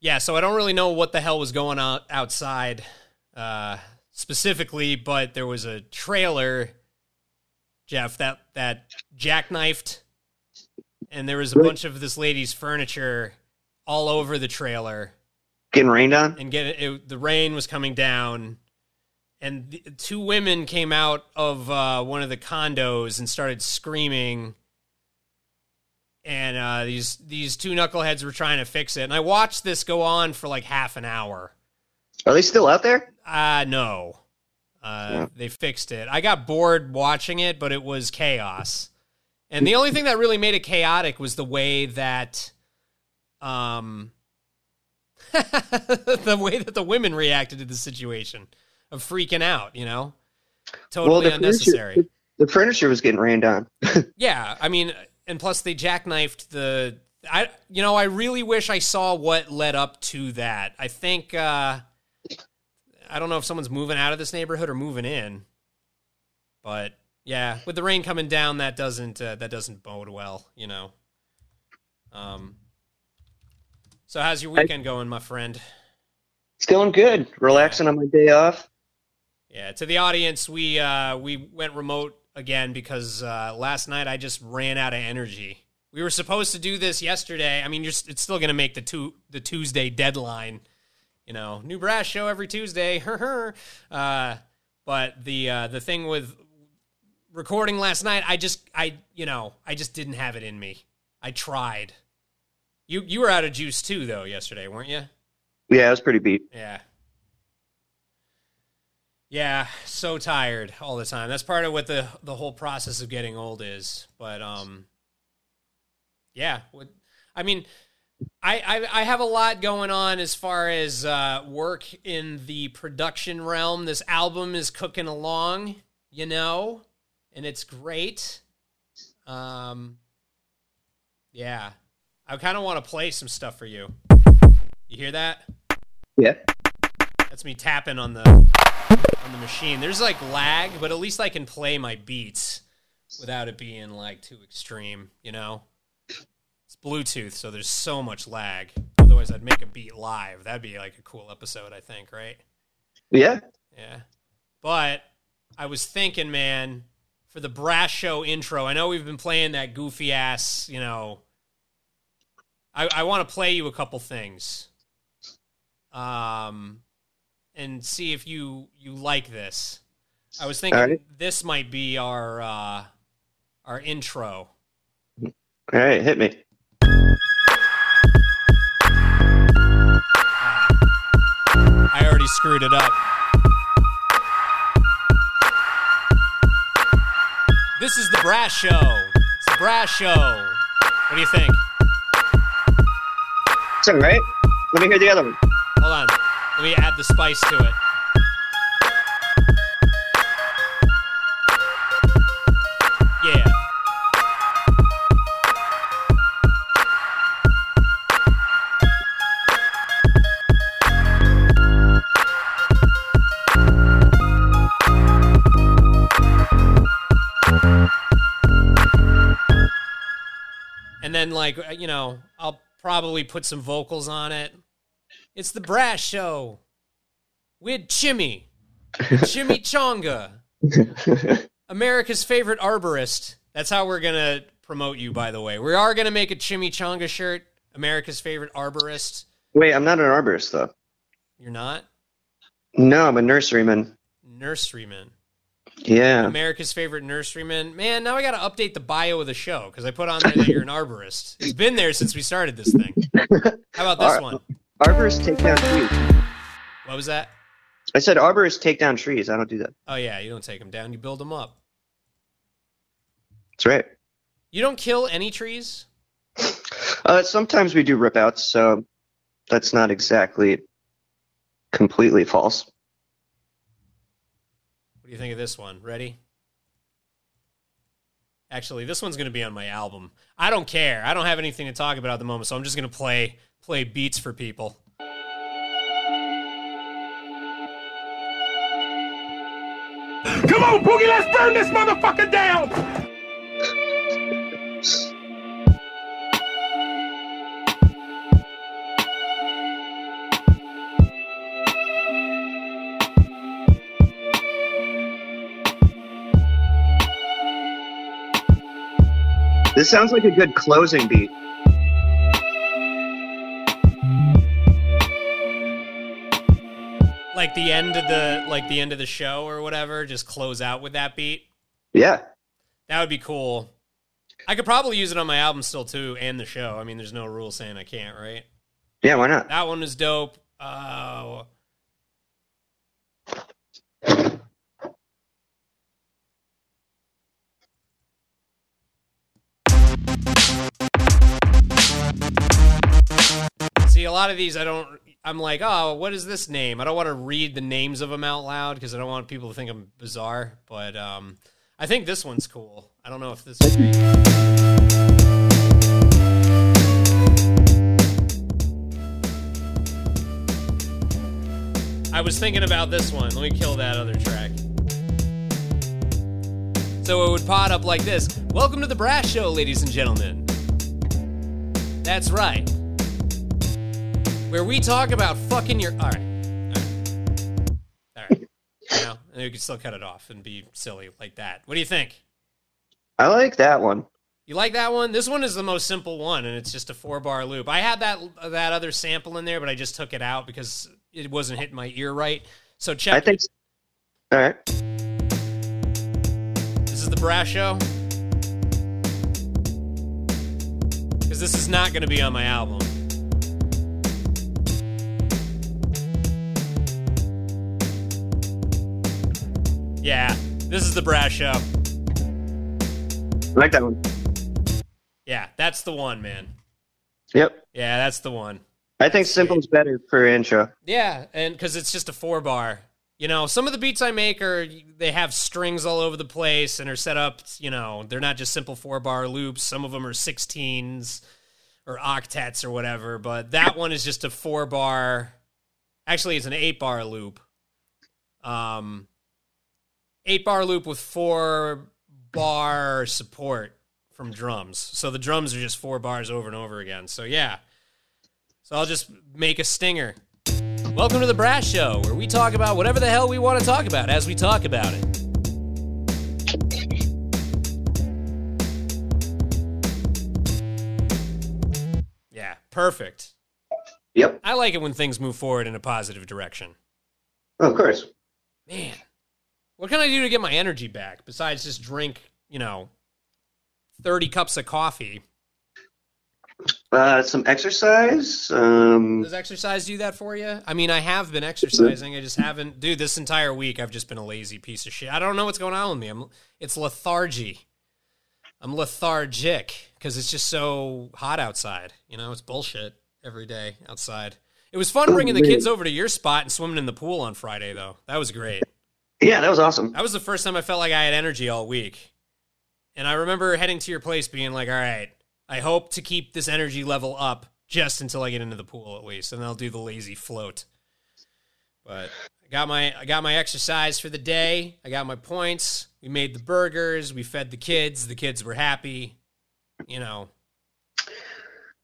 yeah, so I don't really know what the hell was going on outside uh, specifically, but there was a trailer, Jeff, that that jackknifed, and there was a bunch of this lady's furniture all over the trailer, Getting rained on. and get it, the rain was coming down, and the, two women came out of uh, one of the condos and started screaming. And uh, these these two knuckleheads were trying to fix it, and I watched this go on for like half an hour. Are they still out there? Uh no. Uh Yeah. they fixed it. I got bored watching it, but it was chaos. And the only thing that really made it chaotic was the way that um the way that the women reacted to the situation of freaking out, you know? Totally the unnecessary. Furniture, the furniture was getting rained on. Yeah, I mean, and plus they jackknifed the. I you know I really wish I saw what led up to that. I think uh, I don't know if someone's moving out of this neighborhood or moving in, but yeah, with the rain coming down, that doesn't uh, that doesn't bode well, you know. Um. So how's your weekend going, my friend? It's going good. Relaxing on my day off. Yeah, to the audience, we uh, we went remote again because uh, last night I just ran out of energy. We were supposed to do this yesterday. I mean, you're, it's still going to make the two the Tuesday deadline. You know, new brash show every Tuesday. Her her. Uh, but the uh, the thing with recording last night, I just I you know I just didn't have it in me. I tried. You you were out of juice too though yesterday, weren't you? Yeah, I was pretty beat. Yeah. Yeah, so tired all the time. That's part of what the the whole process of getting old is. But um yeah, I mean I, I I have a lot going on as far as uh work in the production realm. This album is cooking along, you know, and it's great. Um yeah. I kind of want to play some stuff for you. You hear that? Yeah. That's me tapping on the on the machine. There's like lag, but at least I can play my beats without it being like too extreme, you know? It's Bluetooth, so there's so much lag. Otherwise I'd make a beat live. That'd be like a cool episode, I think, right? Yeah. Yeah. But I was thinking, man, for the brash show intro, I know we've been playing that goofy ass, you know. I, I want to play you a couple things. Um and see if you you like this. I was thinking right. this might be our uh our intro. All right, hit me. I already screwed it up. This is the Brash Show. It's the Brash Show. What do you think? It's all right. Let me hear the other one. Let me add the spice to it. Yeah. And then, like, uh, you know, I'll probably put some vocals on it. It's the Brash Show with Chimmy. Chimichanga. America's favorite arborist. That's how we're going to promote you, by the way. We are going to make a Chimichanga shirt. America's favorite arborist. Wait, I'm not an arborist though. You're not? No, I'm a nurseryman. Nurseryman. Yeah. America's favorite nurseryman. Man, now I got to update the bio of the show because I put on there that you're an arborist. It's been there since we started this thing. How about this Ar- one? Arborists take down trees. What was that? I said arborists take down trees. I don't do that. Oh, yeah, you don't take them down, you build them up. That's right. You don't kill any trees? Uh, sometimes we do rip outs, so that's not exactly completely false. What do you think of this one? Ready? Actually, this one's going to be on my album. I don't care. I don't have anything to talk about at the moment, so I'm just going to play play beats for people. Come on, Boogie, let's burn this motherfucker down! This sounds like a good closing beat. Like the end of the like the end of the show or whatever, just close out with that beat. Yeah. That would be cool. I could probably use it on my album still too, and the show. I mean, there's no rule saying I can't, right? Yeah, why not? That one is dope. Uh, see, a lot of these I don't. I'm like, oh, what is this name? I don't want to read the names of them out loud because I don't want people to think I'm bizarre. But um, I think this one's cool. I don't know if this. I was thinking about this one. Let me kill that other track. So it would pot up like this Welcome to the Brash Show, ladies and gentlemen. That's right. Where we talk about fucking your. Alright. Alright. Alright. You know, and you can still cut it off and be silly like that. What do you think? I like that one. You like that one? This one is the most simple one, and it's just a four bar loop. I had that that other sample in there, but I just took it out because it wasn't hitting my ear right. So check. I think. All right. Is the brash show. Because this is not going to be on my album. Yeah, this is the brash show. I like that one. Yeah, that's the one, man. Yep. Yeah, that's the one. I think simple's better for intro. Yeah, and because it's just a four bar. You know, some of the beats I make are they have strings all over the place and are set up. You know, they're not just simple four bar loops. Some of them are sixteens or octets or whatever. But that one is just a four bar. Actually, it's an eight bar loop. Um, eight bar loop with four bar support from drums. So the drums are just four bars over and over again. So yeah. So I'll just make a stinger. Welcome to the Brash Show, where we talk about whatever the hell we want to talk about as we talk about it. Yeah, perfect. Yep. I like it when things move forward in a positive direction. Oh, of course. Man, what can I do to get my energy back besides just drink, you know, 30 cups of coffee? Uh, some exercise. Um, Does exercise do that for you? I mean, I have been exercising. I just haven't. Dude, this entire week I've just been a lazy piece of shit. I don't know what's going on with me. I'm. It's lethargy. I'm lethargic because it's just so hot outside. You know, it's bullshit every day outside. It was fun bringing the kids over to your spot and swimming in the pool on Friday, though. That was great. yeah, that was awesome. That was the first time I felt like I had energy all week. And I remember heading to your place being like, all right, I hope to keep this energy level up just until I get into the pool at least, and then I'll do the lazy float. But I got my I got my exercise for the day. I got my points. We made the burgers. We fed the kids. The kids were happy. You know,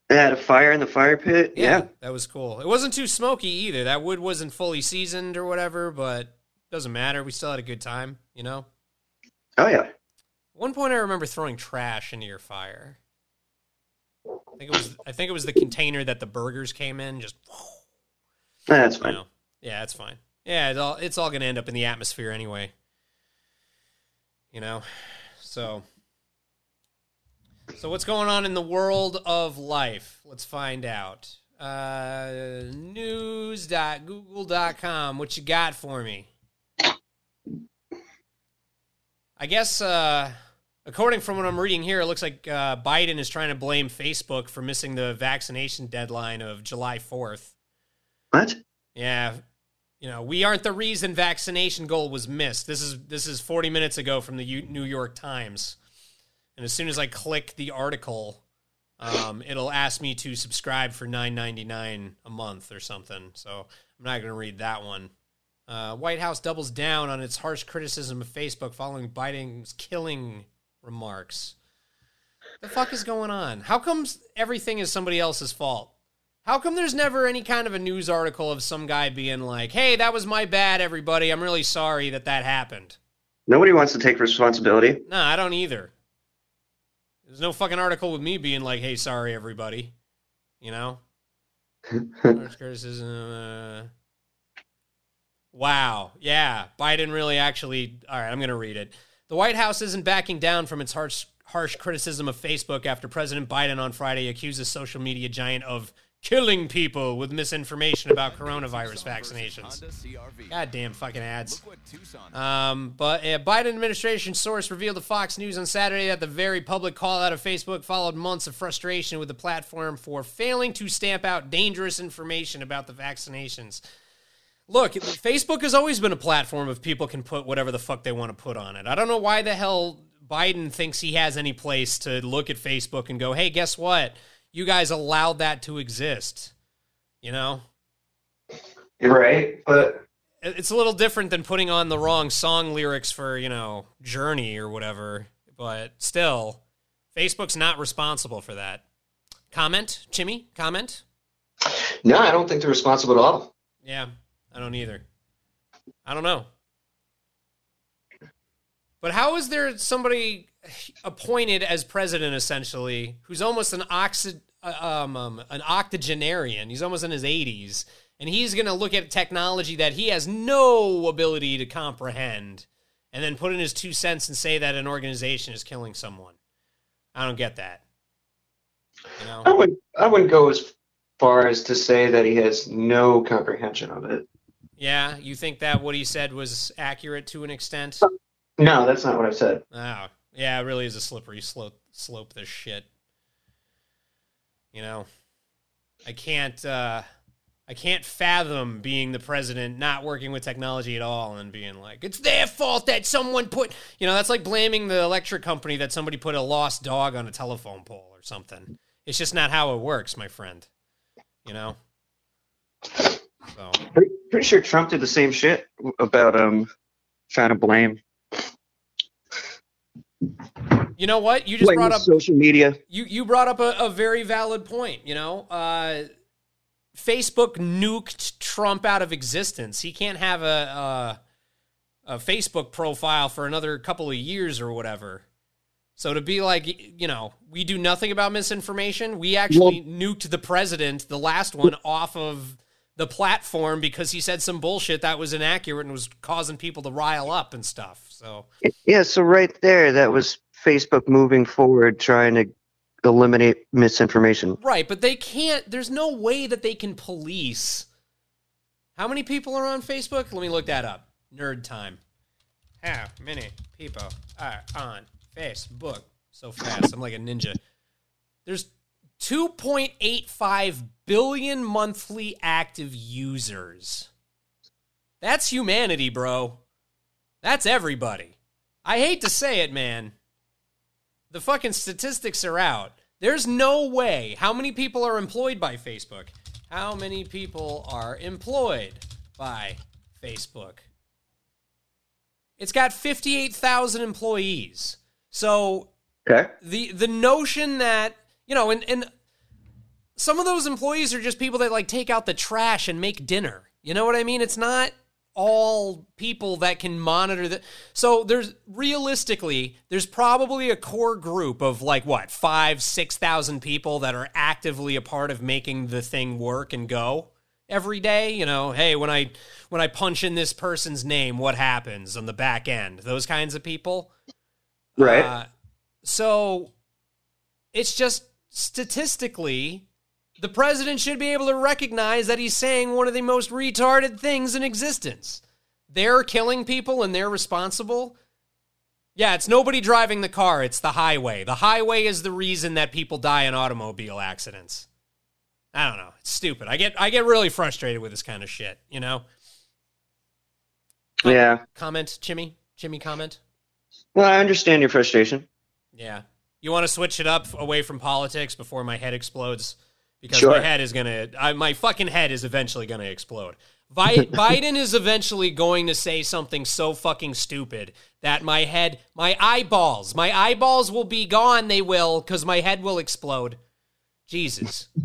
They had a fire in the fire pit. Yeah. that was cool. It wasn't too smoky either. That wood wasn't fully seasoned or whatever, but doesn't matter. We still had a good time. You know. Oh yeah. One point I remember throwing trash into your fire. I think it was I think it was the container that the burgers came in. Just That's you fine. know. yeah, it's fine. Yeah, it's all it's all gonna end up in the atmosphere anyway. You know, so so what's going on in the world of life? Let's find out. Uh, news.google.com. What you got for me? I guess, uh, according from what I'm reading here, it looks like uh, Biden is trying to blame Facebook for missing the vaccination deadline of July 4th. What? Yeah, you know, we aren't the reason vaccination goal was missed. This is this is 40 minutes ago from the U- New York Times, and as soon as I click the article, um, it'll ask me to subscribe for 9.99 a month or something. So I'm not going to read that one. Uh, White House doubles down on its harsh criticism of Facebook following Biden's killing remarks. The fuck is going on? How comes everything is somebody else's fault? How come there's never any kind of a news article of some guy being like, "Hey, that was my bad, everybody. I'm really sorry that that happened." Nobody wants to take responsibility. No, I don't either. There's no fucking article with me being like, "Hey, sorry, everybody," you know. Criticism. Uh... Wow. Yeah, Biden really actually. All right, I'm going to read it. The White House isn't backing down from its harsh, harsh criticism of Facebook after President Biden on Friday accuses social media giant of killing people with misinformation about coronavirus vaccinations. Goddamn fucking ads. Um, but a Biden administration source revealed to Fox News on Saturday that the very public call out of Facebook followed months of frustration with the platform for failing to stamp out dangerous information about the vaccinations. Look, Facebook has always been a platform of people can put whatever the fuck they want to put on it. I don't know why the hell Biden thinks he has any place to look at Facebook and go, hey, guess what? You guys allowed that to exist. You know? You're right, but It's a little different than putting on the wrong song lyrics for, you know, Journey or whatever. But still, Facebook's not responsible for that. Comment? Chimmy? Comment? no, I don't think they're responsible at all. Yeah, I don't either. I don't know. But how is there somebody appointed as president essentially who's almost an oxy, uh, um, um, an octogenarian? He's almost in his 80s, and he's going to look at technology that he has no ability to comprehend, and then put in his two cents and say that an organization is killing someone. I don't get that. You know? I would I wouldn't go as far as to say that he has no comprehension of it. Yeah, you think that what he said was accurate to an extent? No, that's not what I said. Oh, yeah, it really is a slippery slope. Slope this shit. You know, I can't. uh I can't fathom being the president, not working with technology at all, and being like, it's their fault that someone put. You know, that's like blaming the electric company that somebody put a lost dog on a telephone pole or something. It's just not how it works, my friend. You know. So Pretty, pretty sure Trump did the same shit about um trying to blame you know what? You just blame brought up social media. you you brought up a, a very valid point. You know, uh, Facebook nuked Trump out of existence. He can't have a, a a Facebook profile for another couple of years or whatever. So to be like, you know, we do nothing about misinformation. We actually nuked the president, the last one, off of the platform because he said some bullshit that was inaccurate and was causing people to rile up and stuff. So Yeah, so right there, that was Facebook moving forward, trying to eliminate misinformation. Right, but they can't. There's no way that they can police. How many people are on Facebook? Let me look that up. Nerd time. How many people are on Facebook? So fast. I'm like a ninja. There's 2.85 billion monthly active users. That's humanity, bro. That's everybody. I hate to say it, man. The fucking statistics are out. There's no way. How many people are employed by Facebook? How many people are employed by Facebook? It's got 58,000 employees. So Okay. the the notion that you know and and some of those employees are just people that like take out the trash and make dinner you know what i mean it's not all people that can monitor that. so there's realistically there's probably a core group of like what five six thousand people that are actively a part of making the thing work and go every day you know hey when i when i punch in this person's name what happens on the back end those kinds of people Right. uh, so it's just statistically, the president should be able to recognize that he's saying one of the most retarded things in existence. They're killing people and they're responsible. Yeah, it's nobody driving the car, it's the highway. The highway is the reason that people die in automobile accidents. I don't know. It's stupid. I get I get really frustrated with this kind of shit, you know? yeah. Comment, Jimmy? Jimmy comment? Well, I understand your frustration. Yeah. You want to switch it up away from politics before my head explodes? Because Sure. my head is going to, my fucking head is eventually going to explode. Vi- Biden is eventually going to say something so fucking stupid that my head, my eyeballs, my eyeballs will be gone. They will, because my head will explode. Jesus.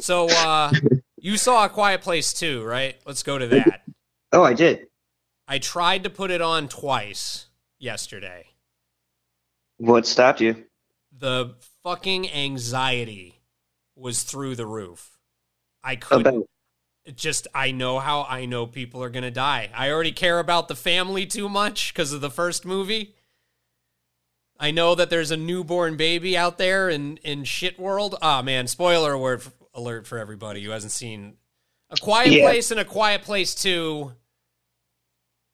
So, uh, you saw A Quiet Place too, right? Let's go to that. Oh, I did. I tried to put it on twice yesterday. What stopped you? the fucking anxiety was through the roof. I couldn't About just I know how I know people are going to die. I already care about the family too much because of the first movie. I know that there's a newborn baby out there in in shit world. Ah man, spoiler alert alert for everybody who hasn't seen A Quiet Yeah. Place and A Quiet Place 2.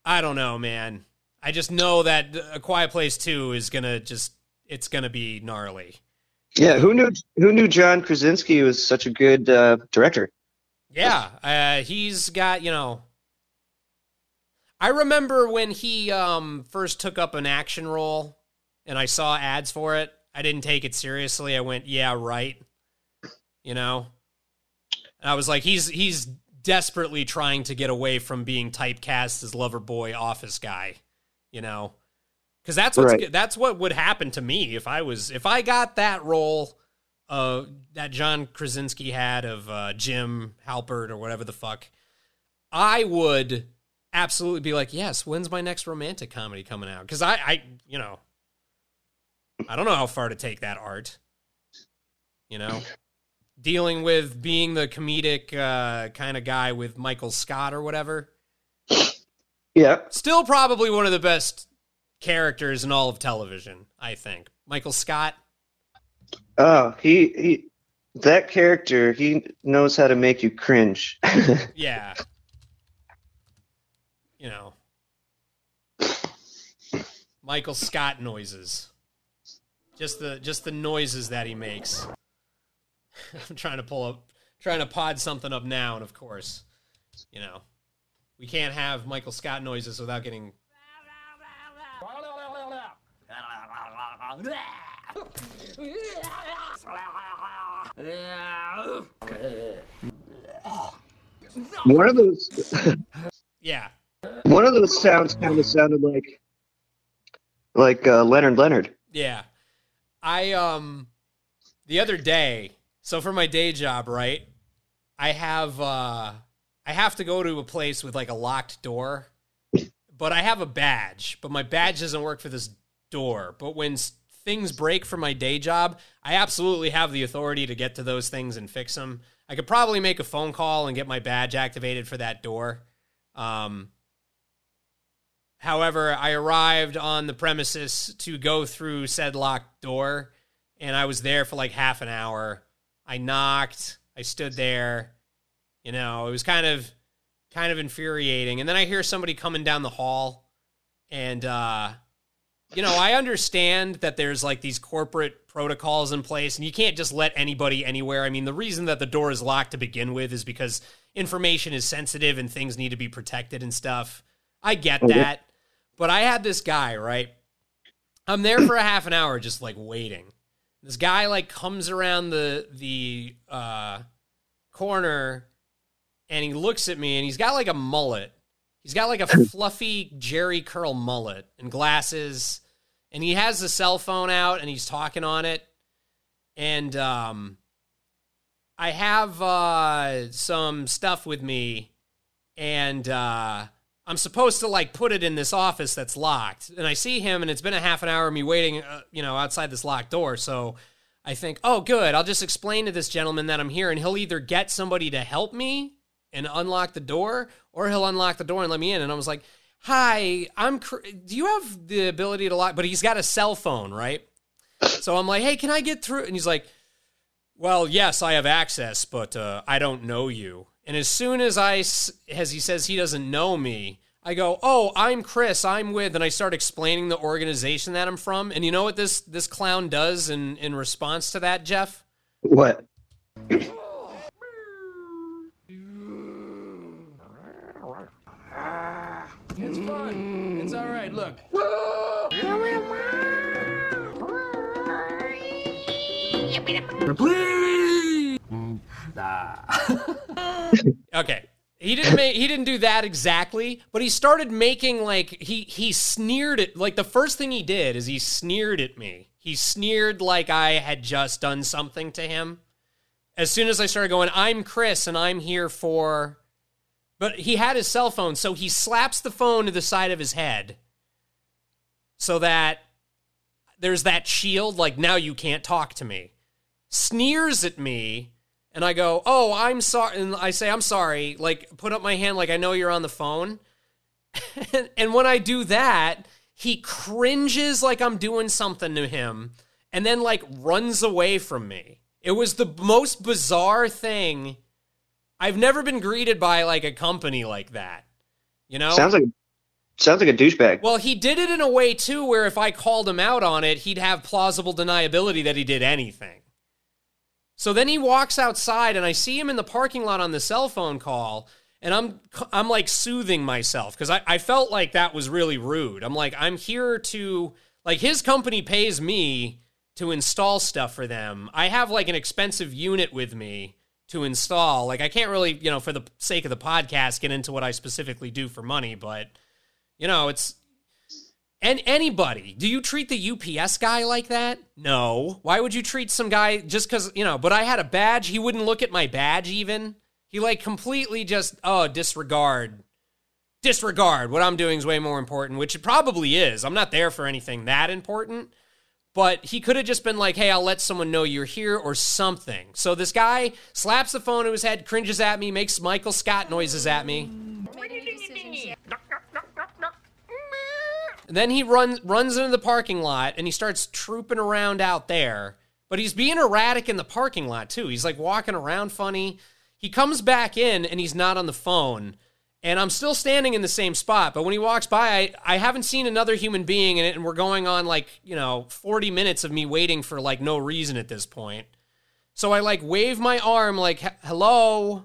I don't know, man. I just know that A Quiet Place 2 is going to just it's going to be gnarly. yeah, who knew who knew John Krasinski was such a good uh, director? Yeah, uh, he's got you know. I remember when he um, first took up an action role, and I saw ads for it. I didn't take it seriously. I went, "Yeah, right," you know. And I was like, "He's he's desperately trying to get away from being typecast as lover boy office guy," you know, because that's what's Right. that's what would happen to me if I was if I got that role uh, that John Krasinski had of uh, Jim Halpert or whatever the fuck, I would absolutely be like, yes, when's my next romantic comedy coming out? Because I, I, you know, I don't know how far to take that art. You know, dealing with being the comedic uh, kind of guy with Michael Scott or whatever. Yeah, Still, probably one of the best characters in all of television. I think Michael Scott. oh, he he, that character, he knows how to make you cringe. Yeah. You know. Michael Scott noises. Just the just the noises that he makes. I'm trying to pull up trying to pod something up now, and of course, you know, we can't have Michael Scott noises without getting one of those yeah. one of those sounds kind of sounded like like uh, Leonard Leonard. Yeah. I um the other day, so for my day job, right? I have uh I have to go to a place with like a locked door. But I have a badge, but my badge doesn't work for this door. But when things break for my day job, I absolutely have the authority to get to those things and fix them. I could probably make a phone call and get my badge activated for that door. Um, However, I arrived on the premises to go through said locked door, and I was there for like half an hour. I knocked, I stood there. You know, it was kind of kind of infuriating. And then I hear somebody coming down the hall, and uh you know, I understand that there's like these corporate protocols in place, and you can't just let anybody anywhere. I mean, the reason that the door is locked to begin with is because information is sensitive and things need to be protected and stuff. I get that. But I had this guy, right? I'm there for a half an hour just like waiting. This guy like comes around the the uh corner and he looks at me and he's got like a mullet. He's got like a fluffy Jheri curl mullet and glasses and he has the cell phone out and he's talking on it. And um I have uh some stuff with me and uh I'm supposed to like put it in this office that's locked. And I see him and it's been a half an hour of me waiting, uh, you know, outside this locked door. So I think, "Oh, good. I'll just explain to this gentleman that I'm here and he'll either get somebody to help me and unlock the door or he'll unlock the door and let me in." And I was like, "Hi, I'm do you have the ability to lock but he's got a cell phone, right?" So I'm like, "Hey, can I get through?" And he's like, well, yes, I have access, but uh, I don't know you. And as soon as I, as he says he doesn't know me, I go, "Oh, I'm Chris. I'm with," and I start explaining the organization that I'm from. And you know what this this clown does in in response to that, Jeff? What? It's fun. It's all right. Look. Okay. He didn't make he didn't do that exactly, but he started making like he he sneered at like the first thing he did is he sneered at me. He sneered like I had just done something to him. As soon as I started going, I'm Chris and I'm here for but he had his cell phone, so he slaps the phone to the side of his head so that there's that shield, like now you can't talk to me. Sneers at me, and I go, "Oh, I'm sorry." And I say, "I'm sorry." Like put up my hand, like I know you're on the phone. and, when I do that, he cringes like I'm doing something to him, and then like runs away from me. It was the most bizarre thing. I've never been greeted by like a company like that. You know? Sounds like sounds like a douchebag. Well, he did it in a way too where if I called him out on it, he'd have plausible deniability that he did anything. So then he walks outside and I see him in the parking lot on the cell phone call and I'm I'm like soothing myself because I, I felt like that was really rude. I'm like, I'm here to like his company pays me to install stuff for them. I have like an expensive unit with me to install. Like I can't really, you know, for the sake of the podcast, get into what I specifically do for money, but you know, it's and anybody. Do you treat the UPS guy like that? No. Why would you treat some guy just because you know? But I had a badge. He wouldn't look at my badge even. He like completely just oh disregard, disregard. What I'm doing is way more important, which it probably is. I'm not there for anything that important. But he could have just been like, hey, I'll let someone know you're here or something. So this guy slaps the phone to his head, cringes at me, makes Michael Scott noises at me. And then he runs runs into the parking lot and he starts trooping around out there. But he's being erratic in the parking lot too. He's like walking around funny. He comes back in and he's not on the phone. And I'm still standing in the same spot. But when he walks by, I, I haven't seen another human being in it. And we're going on like, you know, 40 minutes of me waiting for like no reason at this point. So I like wave my arm, like, hello,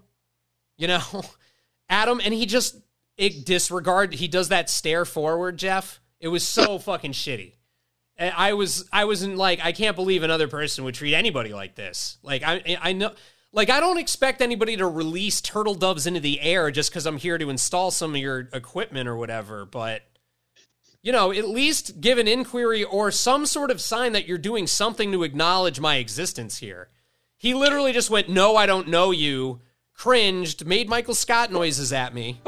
you know, Adam. And he just it disregard. He does that stare forward, Jeff. It was so fucking shitty. And I was I was in like I can't believe another person would treat anybody like this. Like I I know like I don't expect anybody to release turtle doves into the air just because I'm here to install some of your equipment or whatever, but you know, at least give an inquiry or some sort of sign that you're doing something to acknowledge my existence here. He literally just went, No, I don't know you, cringed, made Michael Scott noises at me.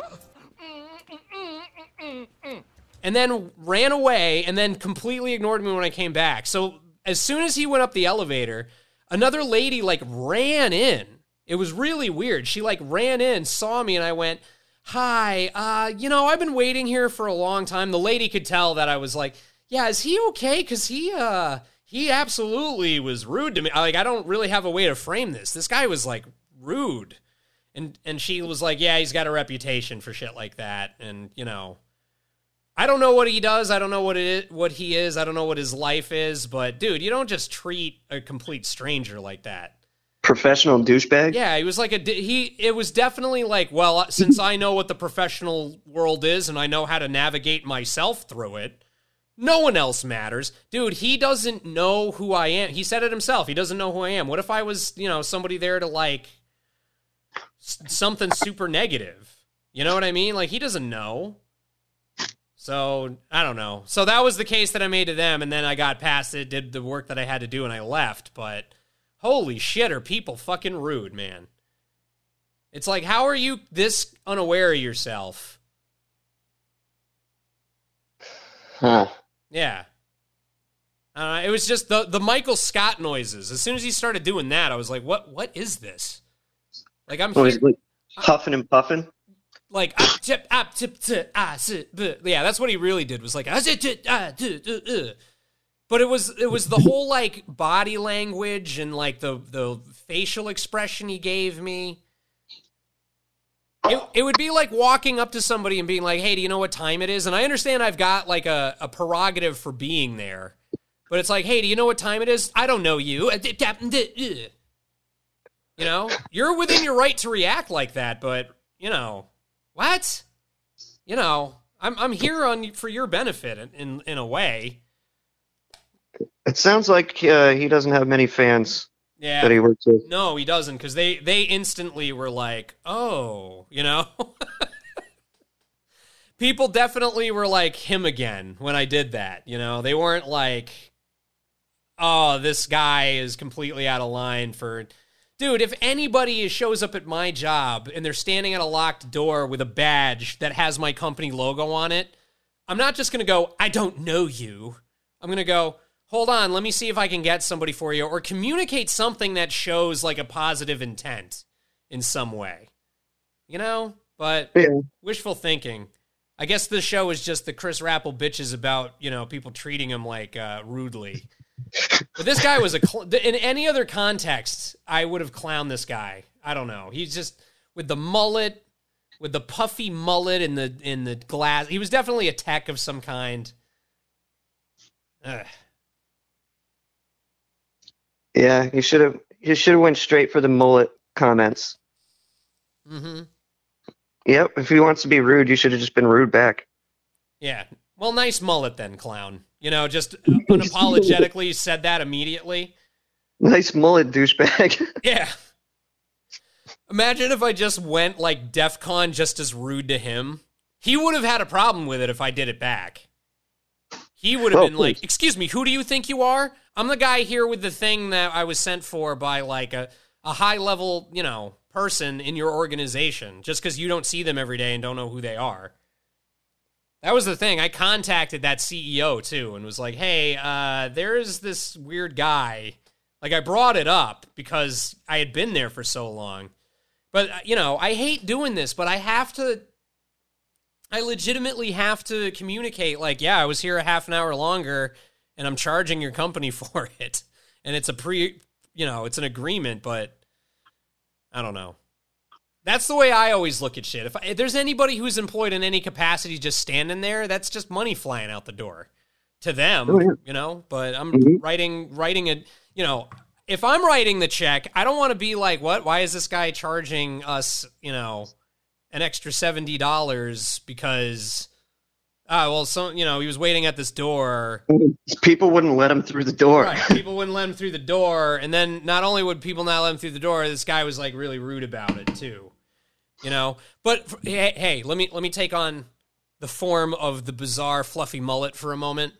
And then ran away and then completely ignored me when I came back. So as soon as he went up the elevator, another lady like ran in. It was really weird. She like ran in, saw me, and I went, Hi, uh, you know, I've been waiting here for a long time. The lady could tell that I was like, Yeah, is he okay? Cause he uh he absolutely was rude to me. Like, I don't really have a way to frame this. This guy was like rude. And and she was like, Yeah, he's got a reputation for shit like that. And, you know, I don't know what he does. I don't know what it what he is. I don't know what his life is. But dude, you don't just treat a complete stranger like that. Professional douchebag. Yeah, he was like a he. It was definitely like, well, uh, since I know what the professional world is and I know how to navigate myself through it, no one else matters, dude. He doesn't know who I am. He said it himself. He doesn't know who I am. What if I was, you know, somebody there to like something super negative? You know what I mean? Like he doesn't know. So I don't know. So that was the case that I made to them, and then I got past it, did the work that I had to do, and I left. But holy shit, are people fucking rude, man? It's like, how are you this unaware of yourself? Huh. Yeah. Uh, it was just the the Michael Scott noises. As soon as he started doing that, I was like, "What? What is this?" Like I'm Oh, here, he's like huffing and puffing. Like tip, tip, ah, yeah that's what he really did was like but it was it was the whole like body language and like the the facial expression he gave me. It, it would be like walking up to somebody and being like hey do you know what time it is? And i understand i've got like a, a prerogative for being there. But it's like hey do you know what time it is? I don't know you. Uh, you know? You're within your right to react like that but you know what? You know, I'm I'm here on for your benefit in in, in a way. It sounds like uh, he doesn't have many fans Yeah. that he works with. no, he doesn't because they they instantly were like, oh, you know. People definitely were like him again when I did that. You know, they weren't like, oh, this guy is completely out of line for. Dude, if anybody shows up at my job and they're standing at a locked door with a badge that has my company logo on it, I'm not just going to go, I don't know you. I'm going to go, hold on, let me see if I can get somebody for you, or communicate something that shows like a positive intent in some way. You know? But Yeah. wishful thinking. I guess the show is just the Chris Rappel bitches about, you know, people treating him like uh, rudely. But this guy was a cl- in any other context, I would have clowned this guy. I don't know. He's just with the mullet, with the puffy mullet in the in the glass. He was definitely a tech of some kind. Ugh. Yeah, you should have you should have went straight for the mullet comments. Mm-hmm. Yep, if he wants to be rude, you should have just been rude back. Yeah. Well, nice mullet then, clown. You know, just unapologetically said that immediately. Nice mullet, douchebag. Yeah. Imagine if I just went like DEF CON just as rude to him. He would have had a problem with it if I did it back. He would have Oh, been like. Excuse me, who do you think you are? I'm the guy here with the thing that I was sent for by like a, a high level, you know, person in your organization just because you don't see them every day and don't know who they are. That was the thing. I contacted that CEO too and was like, hey, uh, there's this weird guy. Like, I brought it up because I had been there for so long. But, uh, you know, I hate doing this, but I have to. I legitimately have to communicate, like, yeah, I was here a half an hour longer and I'm charging your company for it. And it's a pre, you know, it's an agreement, but I don't know. That's the way I always look at shit. If, I, if there's anybody who's employed in any capacity just standing there, that's just money flying out the door to them, Oh, yeah. you know. But I'm Mhm. writing writing it, you know. If I'm writing the check, I don't want to be like, what? Why is this guy charging us, you know, an extra seventy dollars because, ah, well, so you know, he was waiting at this door. People wouldn't let him through the door. Right. People wouldn't let him through the door. And then not only would people not let him through the door, this guy was like really rude about it too. You know? But hey, hey, let me let me take on the form of the bizarre fluffy mullet for a moment.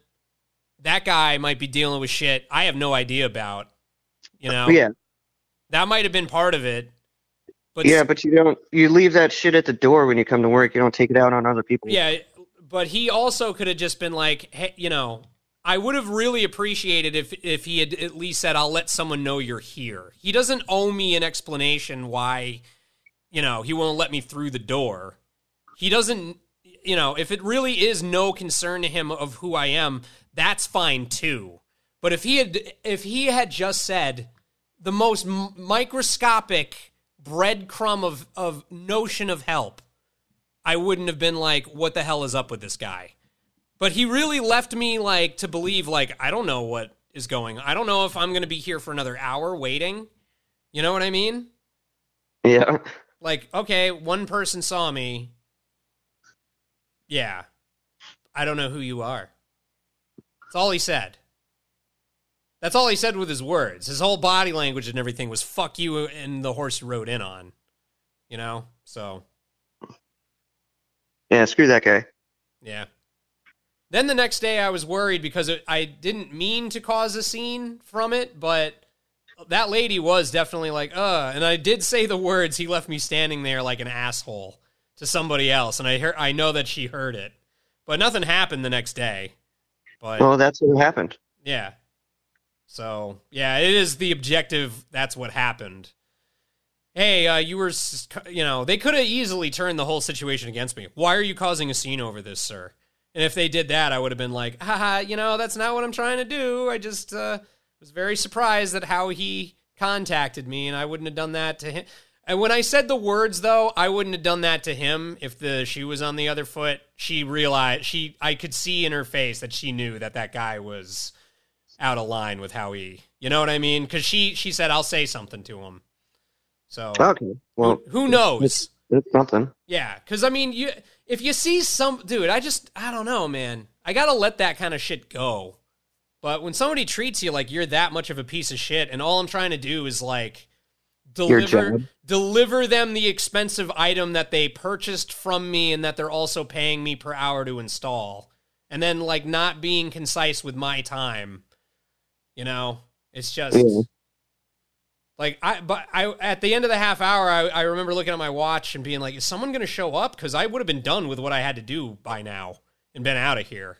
That guy might be dealing with shit I have no idea about. You know? Yeah, That might have been part of it. But yeah, but you don't. You leave that shit at the door when you come to work. You don't take it out on other people. Yeah, but he also could have just been like, hey, you know, I would have really appreciated if if he had at least said, "I'll let someone know you're here." He doesn't owe me an explanation why, you know, he won't let me through the door. He doesn't, you know, if it really is no concern to him of who I am, that's fine too. But if he had if he had just said the most microscopic breadcrumb of of notion of help, I wouldn't have been like, what the hell is up with this guy? But he really left me like to believe like I don't know what is going. I don't know if I'm going to be here for another hour waiting. You know what I mean? yeah. Like, okay, one person saw me. Yeah. I don't know who you are. That's all he said. That's all he said with his words. His whole body language and everything was fuck you and the horse you rode in on. You know? So, Yeah, screw that guy. Yeah. Then the next day, I was worried because it, I didn't mean to cause a scene from it, but that lady was definitely like, uh, and I did say the words. He left me standing there like an asshole to somebody else, and I heard, I know that she heard it, but nothing happened the next day. But Well, that's what happened. yeah. So, yeah, it is the objective. That's what happened. Hey, uh, you were, s- you know, they could have easily turned the whole situation against me. Why are you causing a scene over this, sir? And if they did that, I would have been like, haha, you know, that's not what I'm trying to do. I just uh, was very surprised at how he contacted me, and I wouldn't have done that to him. And when I said the words, though, I wouldn't have done that to him if the shoe was on the other foot. She realized she, I could see in her face that she knew that that guy was out of line with how he, you know what I mean? Because she, she said, "I'll say something to him." So Okay. Well, who, who knows? it's it's something. Yeah, because I mean, you if you see some dude, I just I don't know, man. I gotta let that kind of shit go. But when somebody treats you like you're that much of a piece of shit, and all I'm trying to do is like deliver deliver them the expensive item that they purchased from me, and that they're also paying me per hour to install, and then like not being concise with my time, you know, it's just. Yeah. Like I, but I at the end of the half hour, I, I remember looking at my watch and being like, "Is someone going to show up?" Because I would have been done with what I had to do by now and been out of here.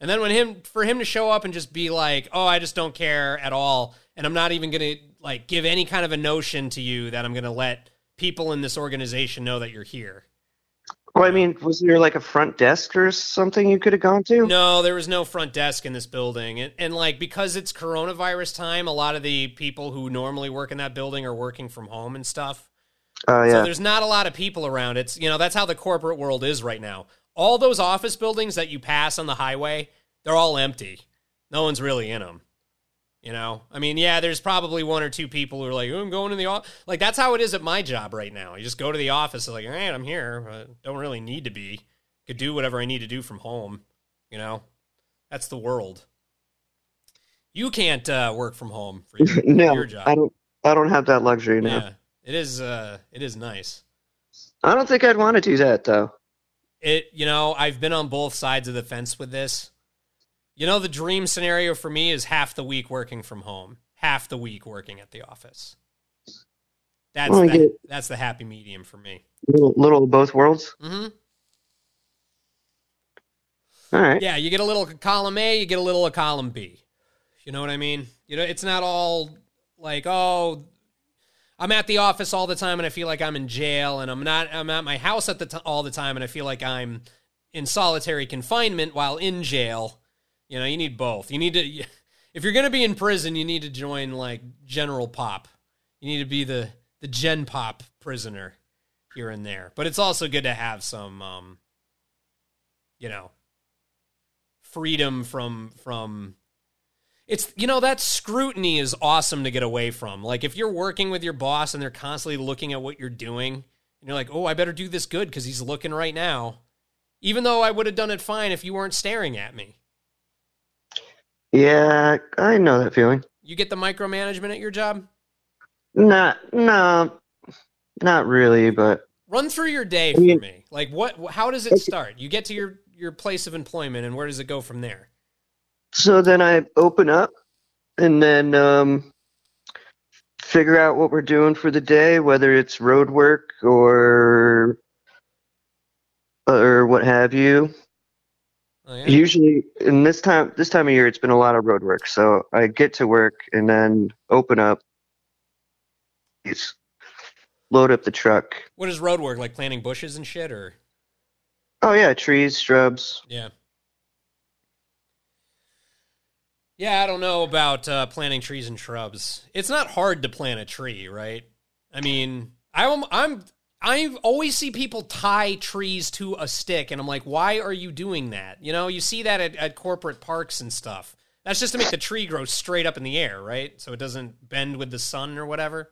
And then when him for him to show up and just be like, "Oh, I just don't care at all, and I'm not even going to like give any kind of a notion to you that I'm going to let people in this organization know that you're here." Well, I mean, was there like a front desk or something you could have gone to? No, there was no front desk in this building. And, and like because it's coronavirus time, a lot of the people who normally work in that building are working from home and stuff. Oh So there's not a lot of people around. It's you know that's how the corporate world is right now. All those office buildings that you pass on the highway, they're all empty. No one's really in them. You know, I mean, yeah, there's probably one or two people who are like, oh, "I'm going to the office." Like that's how it is at my job right now. You just go to the office, like, "All right, I'm here. But don't really need to be. Could do whatever I need to do from home." You know, that's the world. You can't uh, work from home for your, no, your job. I don't. I don't have that luxury now. Yeah, it is. Uh, it is nice. I don't think I'd want to do that though. It you know i've been on both sides of the fence with this you know the dream scenario for me is half the week working from home half the week working at the office that's Well, the, that's the happy medium for me Little, little of both worlds. Mm-hmm. All right. yeah you get a little column a you get a little of column b you know what i mean you know it's not all like oh i'm at the office all the time and i feel like i'm in jail and i'm not i'm at my house at the t- all the time and i feel like i'm in solitary confinement while in jail. You know you need both. You need to if you're going to be in prison you need to join like general pop. You need to be the the gen pop prisoner here and there. But it's also good to have some um you know freedom from from it's you know that scrutiny is awesome to get away from. Like if you're working with your boss and they're constantly looking at what you're doing and you're like oh i better do this good because he's looking right now even though i would have done it fine if you weren't staring at me. Yeah, I know that feeling. you get the micromanagement at your job? Not, no, not really. But run through your day I for mean- me. Like what how does it start? You get to your your place of employment and where does it go from there so then I open up, and then um, figure out what we're doing for the day, whether it's road work or or what have you. oh, yeah? Usually, in this time this time of year, it's been a lot of road work. So I get to work and then open up, load up the truck. what is road work like planting bushes and shit or Oh yeah, trees, shrubs. Yeah. Yeah, I don't know about uh, planting trees and shrubs. It's not hard to plant a tree, right? I mean, I'm I'm I always see people tie trees to a stick, and I'm like, why are you doing that? You know, you see that at, at corporate parks and stuff. That's just to make the tree grow straight up in the air, right? So it doesn't bend with the sun or whatever.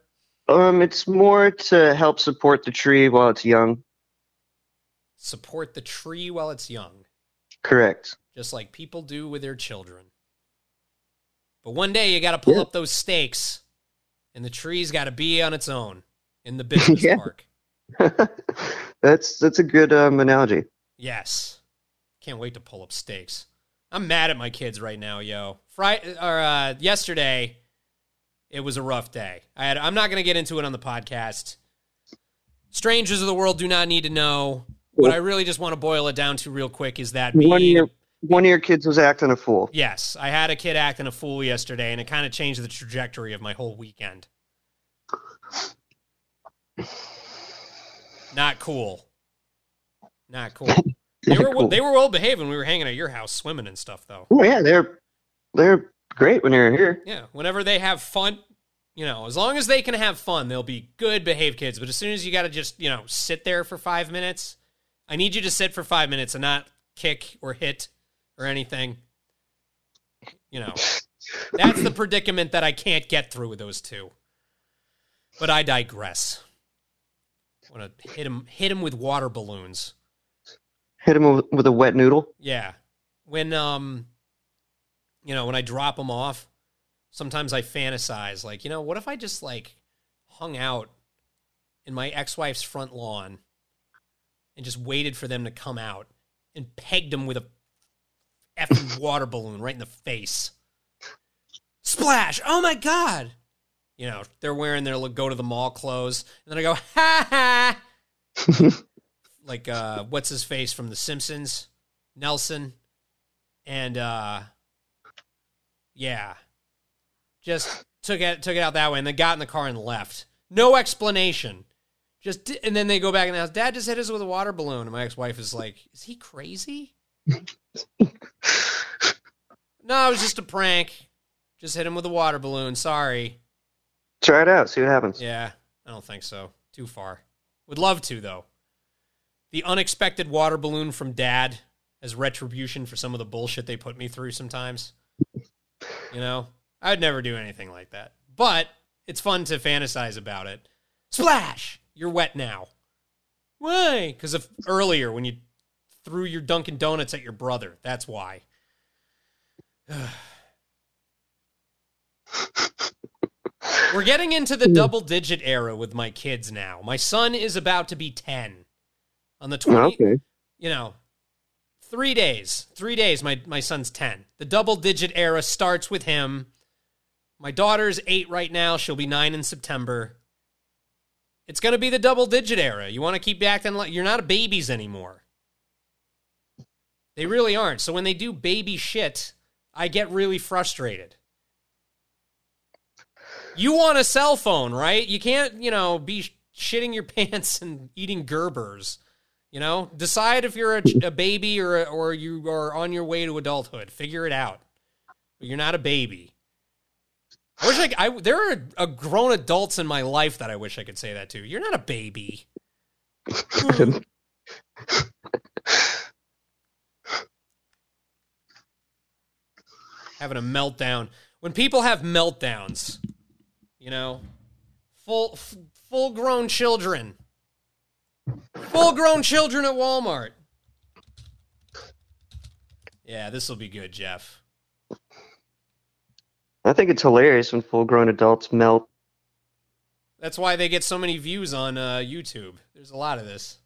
Um, it's more to help support the tree while it's young. Support the tree while it's young. Correct. just like people do with their children. But one day you got to pull Yeah. up those stakes, and the tree's got to be on its own in the business Yeah. park. that's that's a good um, analogy. Yes, can't wait to pull up stakes. I'm mad at my kids right now, yo. Friday or uh, yesterday, it was a rough day. I had. I'm not going to get into it on the podcast. Strangers of the world do not need to know. What I really just want to boil it down to real quick is that being one of your kids was acting a fool. Yes, I had a kid acting a fool yesterday, and it kind of changed the trajectory of my whole weekend. Not cool. Not cool. They were Cool. they were well behaved when we were hanging at your house swimming and stuff, though. Oh yeah, they're they're great when you're here. Yeah, whenever they have fun, you know, as long as they can have fun, they'll be good behaved kids. But as soon as you got to just you know sit there for five minutes, I need you to sit for five minutes and not kick or hit or anything. You know, that's the predicament that I can't get through with those two. But I digress. I want to hit him, hit him with water balloons. Hit him with, with a wet noodle. Yeah. When um you know, when I drop them off, sometimes I fantasize like, you know, what if I just like hung out in my ex-wife's front lawn and just waited for them to come out and pegged them with a effing water balloon right in the face. Splash! Oh my god. You know, they're wearing their go to the mall clothes and then I go, "Ha ha." like uh what's his face from the simpsons nelson and uh, yeah, just took it took it out that way, and then got in the car and left. No explanation. Just and then they go back in the house. Dad just hit us with a water balloon, and my ex wife is like, "Is he crazy?" No, it was just a prank. Just hit him with a water balloon. Sorry. Try it out. See what happens. Yeah, I don't think so. Too far. Would love to though. The unexpected water balloon from dad as retribution for some of the bullshit they put me through sometimes. You know, I'd never do anything like that. But it's fun to fantasize about it. Splash! You're wet now. Why? Because of earlier when you threw your Dunkin' Donuts at your brother. That's why. We're getting into the double digit era with my kids now. My son is about to be 10 on the 20 Okay. you know, 3 days. 3 days my my son's 10. The double digit era starts with him. My daughter's 8 right now, she'll be 9 in September. It's going to be the double digit era. You want to keep acting like you're not a babies anymore. They really aren't. So when they do baby shit, I get really frustrated. You want a cell phone, right? You can't, you know, be shitting your pants and eating Gerbers. You know, decide if you're a, a baby or or you are on your way to adulthood. Figure it out. But you're not a baby. I wish I there are a grown adults in my life that I wish I could say that to. You're not a baby. Hmm. Having a meltdown. When people have meltdowns, you know, full f- full grown children, full grown children at Walmart. Yeah, this will be good, Jeff. I think it's hilarious when full grown adults melt. That's why they get so many views on uh, YouTube. There's a lot of this.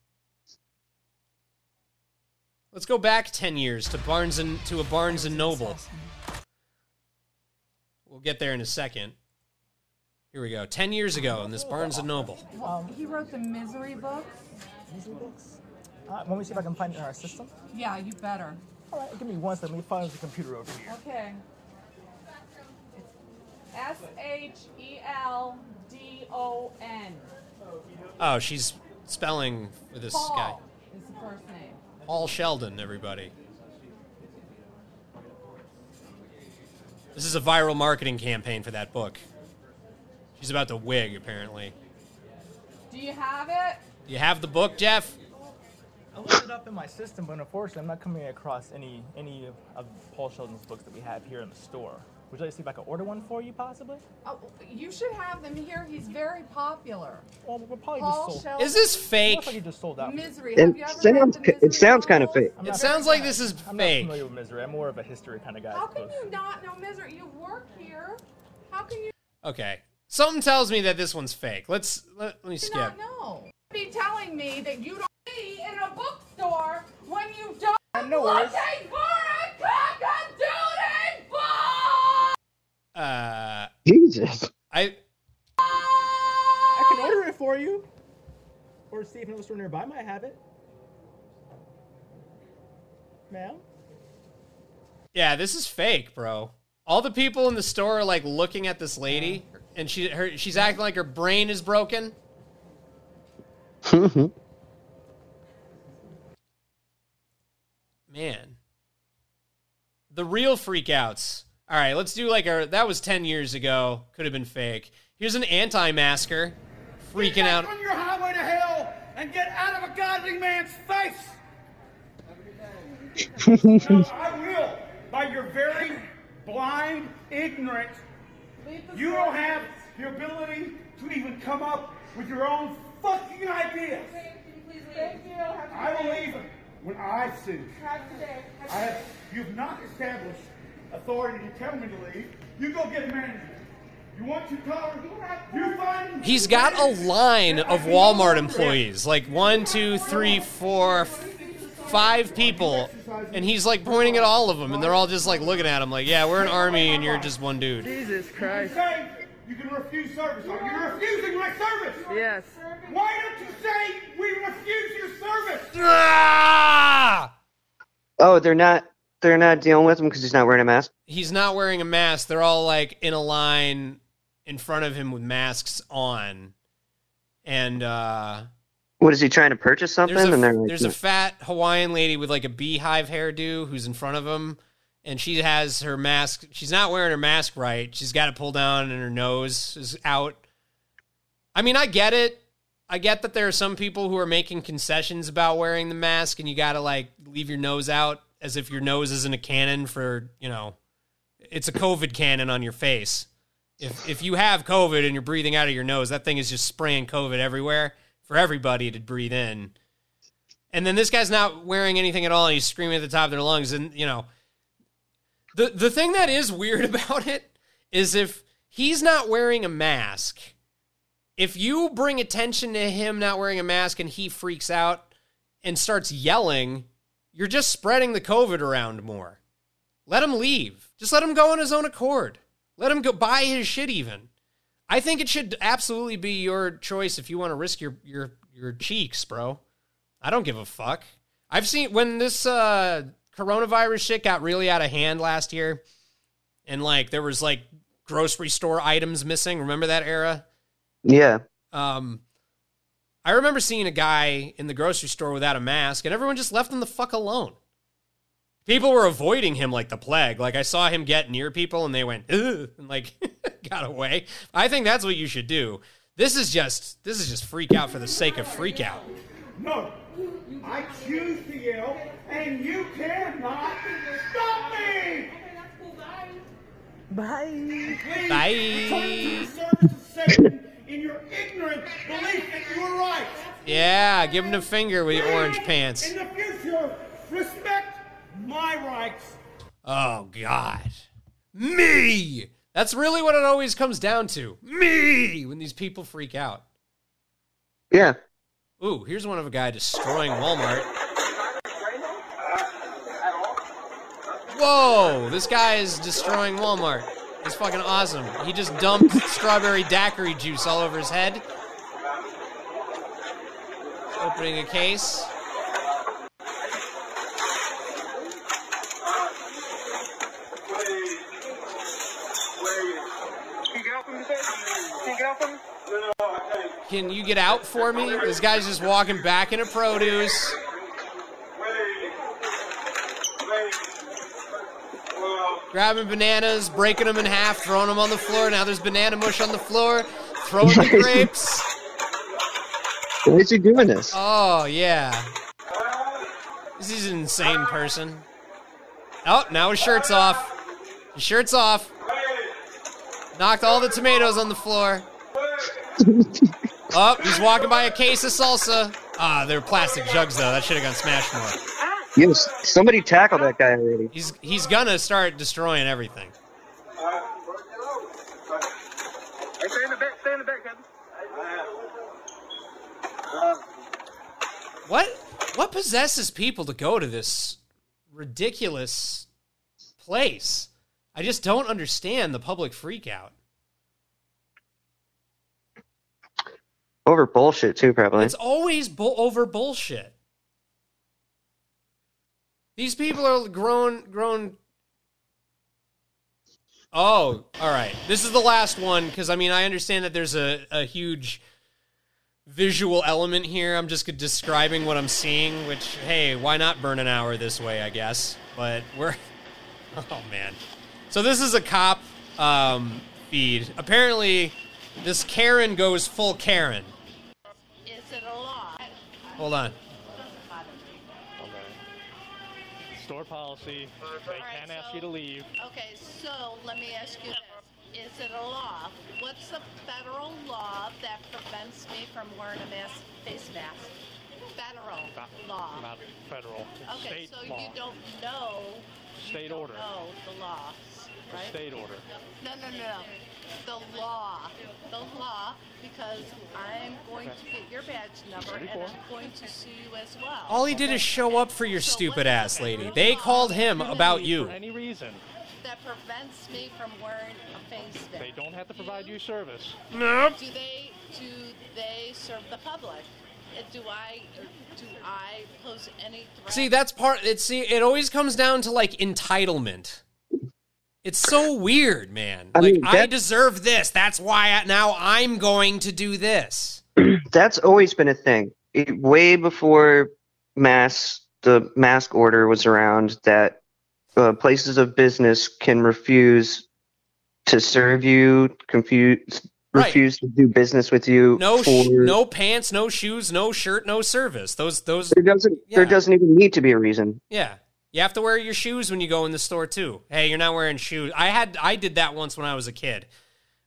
Let's go back ten years to Barnes and to a Barnes and Noble. We'll get there in a second. Here we go. Ten years ago in this Barnes and Noble. He wrote the misery books. Easy books. Uh, let me see if I can find it in our system. Yeah, you better. All right, give me one second. Let me find the computer over here. Okay. S H E L D O N. Oh, she's spelling for this guy. Paul is the first name. Paul Sheldon, everybody. This is a viral marketing campaign for that book. She's about to wig, apparently. Do you have it? Do You have the book, Jeff? I looked it up in my system, but unfortunately, I'm not coming across any any of Paul Sheldon's books that we have here in the store. Would you like to see if I can order one for you, possibly? Oh, you should have them here. He's very popular. Well, we're probably Paul just sold. Sheldon. Is this fake? like you just sold out. Misery. It Have you ever sounds read the it sounds kind of fake. It sounds like this is I'm fake. not familiar with Misery. I'm more of a history kind of guy. How can you not know misery? You work here. How can you Okay. Something tells me that this one's fake. Let's let, let me skip. not know? Be telling me that you don't be in a bookstore when you don't No worries. looking for a cock-a-doodle book! Uh, Jesus. I I can order it for you, or see if another store nearby might have it. Ma'am. yeah, this is fake, bro. All the people in the store are like looking at this lady, and she her she's acting like her brain is broken. Man, the real freakouts. All right, let's do like our that was ten years ago. Could have been fake. Here's an anti-masker freaking out. on your highway to hell and get out of a godly man's face. no, I will. By your very blind ignorance, you don't have the ability to even come up with your own fucking ideas. Thank you. Have a I good will day. leave when I see. Have a good. Have a I have, you've not established authority to tell me to leave. You go get a manager. You want your car? You find. He's got a line of Walmart employees, like one, two, three, four, five people, and he's like pointing at all of them, and they're all just like looking at him, like, "Yeah, we're an army, and you're just one dude." Jesus Christ. you can refuse service. Are you refusing my service? Yes. Why don't you say we refuse your service? Ah! Oh, they're not they're not dealing with him because he's not wearing a mask? He's not wearing a mask. They're all like in a line in front of him with masks on. And uh What is he trying to purchase something? there's a, and they're like, there's a fat Hawaiian lady with like a beehive hairdo who's in front of him and she has her mask she's not wearing her mask right. She's got it pulled down and her nose is out. I mean, I get it. I get that there are some people who are making concessions about wearing the mask and you got to like leave your nose out as if your nose isn't a cannon for, you know, it's a COVID cannon on your face. If if you have COVID and you're breathing out of your nose, that thing is just spraying COVID everywhere for everybody to breathe in. And then this guy's not wearing anything at all and he's screaming at the top of their lungs and you know the the thing that is weird about it is if he's not wearing a mask, if you bring attention to him not wearing a mask and he freaks out and starts yelling, you're just spreading the COVID around more. Let him leave. Just let him go on his own accord. Let him go buy his shit even. I think it should absolutely be your choice if you want to risk your your your cheeks, bro. I don't give a fuck. I've seen when this uh coronavirus shit got really out of hand last year and like there was like grocery store items missing. Remember that era? yeah. Um, I remember seeing a guy in the grocery store without a mask, and everyone just left him the fuck alone. People were avoiding him like the plague. Like I saw him get near people, and they went Ugh, and like got away. I think that's what you should do. This is just this is just freak out for the sake of freak out. No, I choose to yell, and you cannot stop me! Bye. Please Bye. Return to the service of Satan in your ignorant belief that you are right. Yeah, give him the finger with your orange pants. In the future, respect my rights. Oh God, me. That's really what it always comes down to. Me when these people freak out. Yeah. Ooh, here's one of a guy destroying Walmart. Whoa, this guy is destroying Walmart. It's fucking awesome. He just dumped strawberry daiquiri juice all over his head. Opening a case. Can you get out for me? This guy's just walking back into produce. Grabbing bananas, breaking them in half, throwing them on the floor. Now there's banana mush on the floor. Throwing the grapes. Why is he doing this? Oh, yeah. This is an insane person. Oh, now his shirt's off. His shirt's off. Knocked all the tomatoes on the floor. Oh, he's walking by a case of salsa. Ah, they're plastic jugs though. That should have gone smashed more. Yes, somebody tackled that guy already. He's he's gonna start destroying everything. Stay in the back, stay in the back, Kevin. What what possesses people to go to this ridiculous place? I just don't understand the public freakout. Over bullshit too, probably. It's always bull- over bullshit. These people are grown grown Oh, all right. This is the last one because I mean I understand that there's a, a huge visual element here. I'm just describing what I'm seeing, which hey, why not burn an hour this way, I guess. But we're Oh man. So this is a cop um, feed. Apparently this Karen goes full Karen. Is it a law? Hold on. Store policy, they can ask you to leave. Okay, so let me ask you this. Is it a law? What's the federal law that prevents me from wearing a mask, face mask? Federal Not, law. not federal. Okay, state so law. you don't know. you State don't order. know the law, right? State order. No, no, no, no. The law. The law, because I'm going to get your badge number and I'm going to sue you as well. All he did is show up for your So stupid ass the lady. They called him about you. For any reason. That prevents me from wearing a face mask. They don't have to provide you service. Nope. Do they do they serve the public? Uh, Do I do I pose any threat. See, that's part. It see, it always comes down to like entitlement. It's so weird, man. I like mean, I deserve this. That's why I, now I'm going to do this. That's always been a thing. It, way before mass, the mask order was around, that uh, places of business can refuse to serve you, confuse, Right. refuse to do business with you. No, for, sh- no pants, no shoes, no shirt, no service. Those, those. There doesn't. Yeah. There doesn't even need to be a reason. Yeah. You have to wear your shoes when you go in the store too. Hey, you're not wearing shoes. I had I did that once when I was a kid.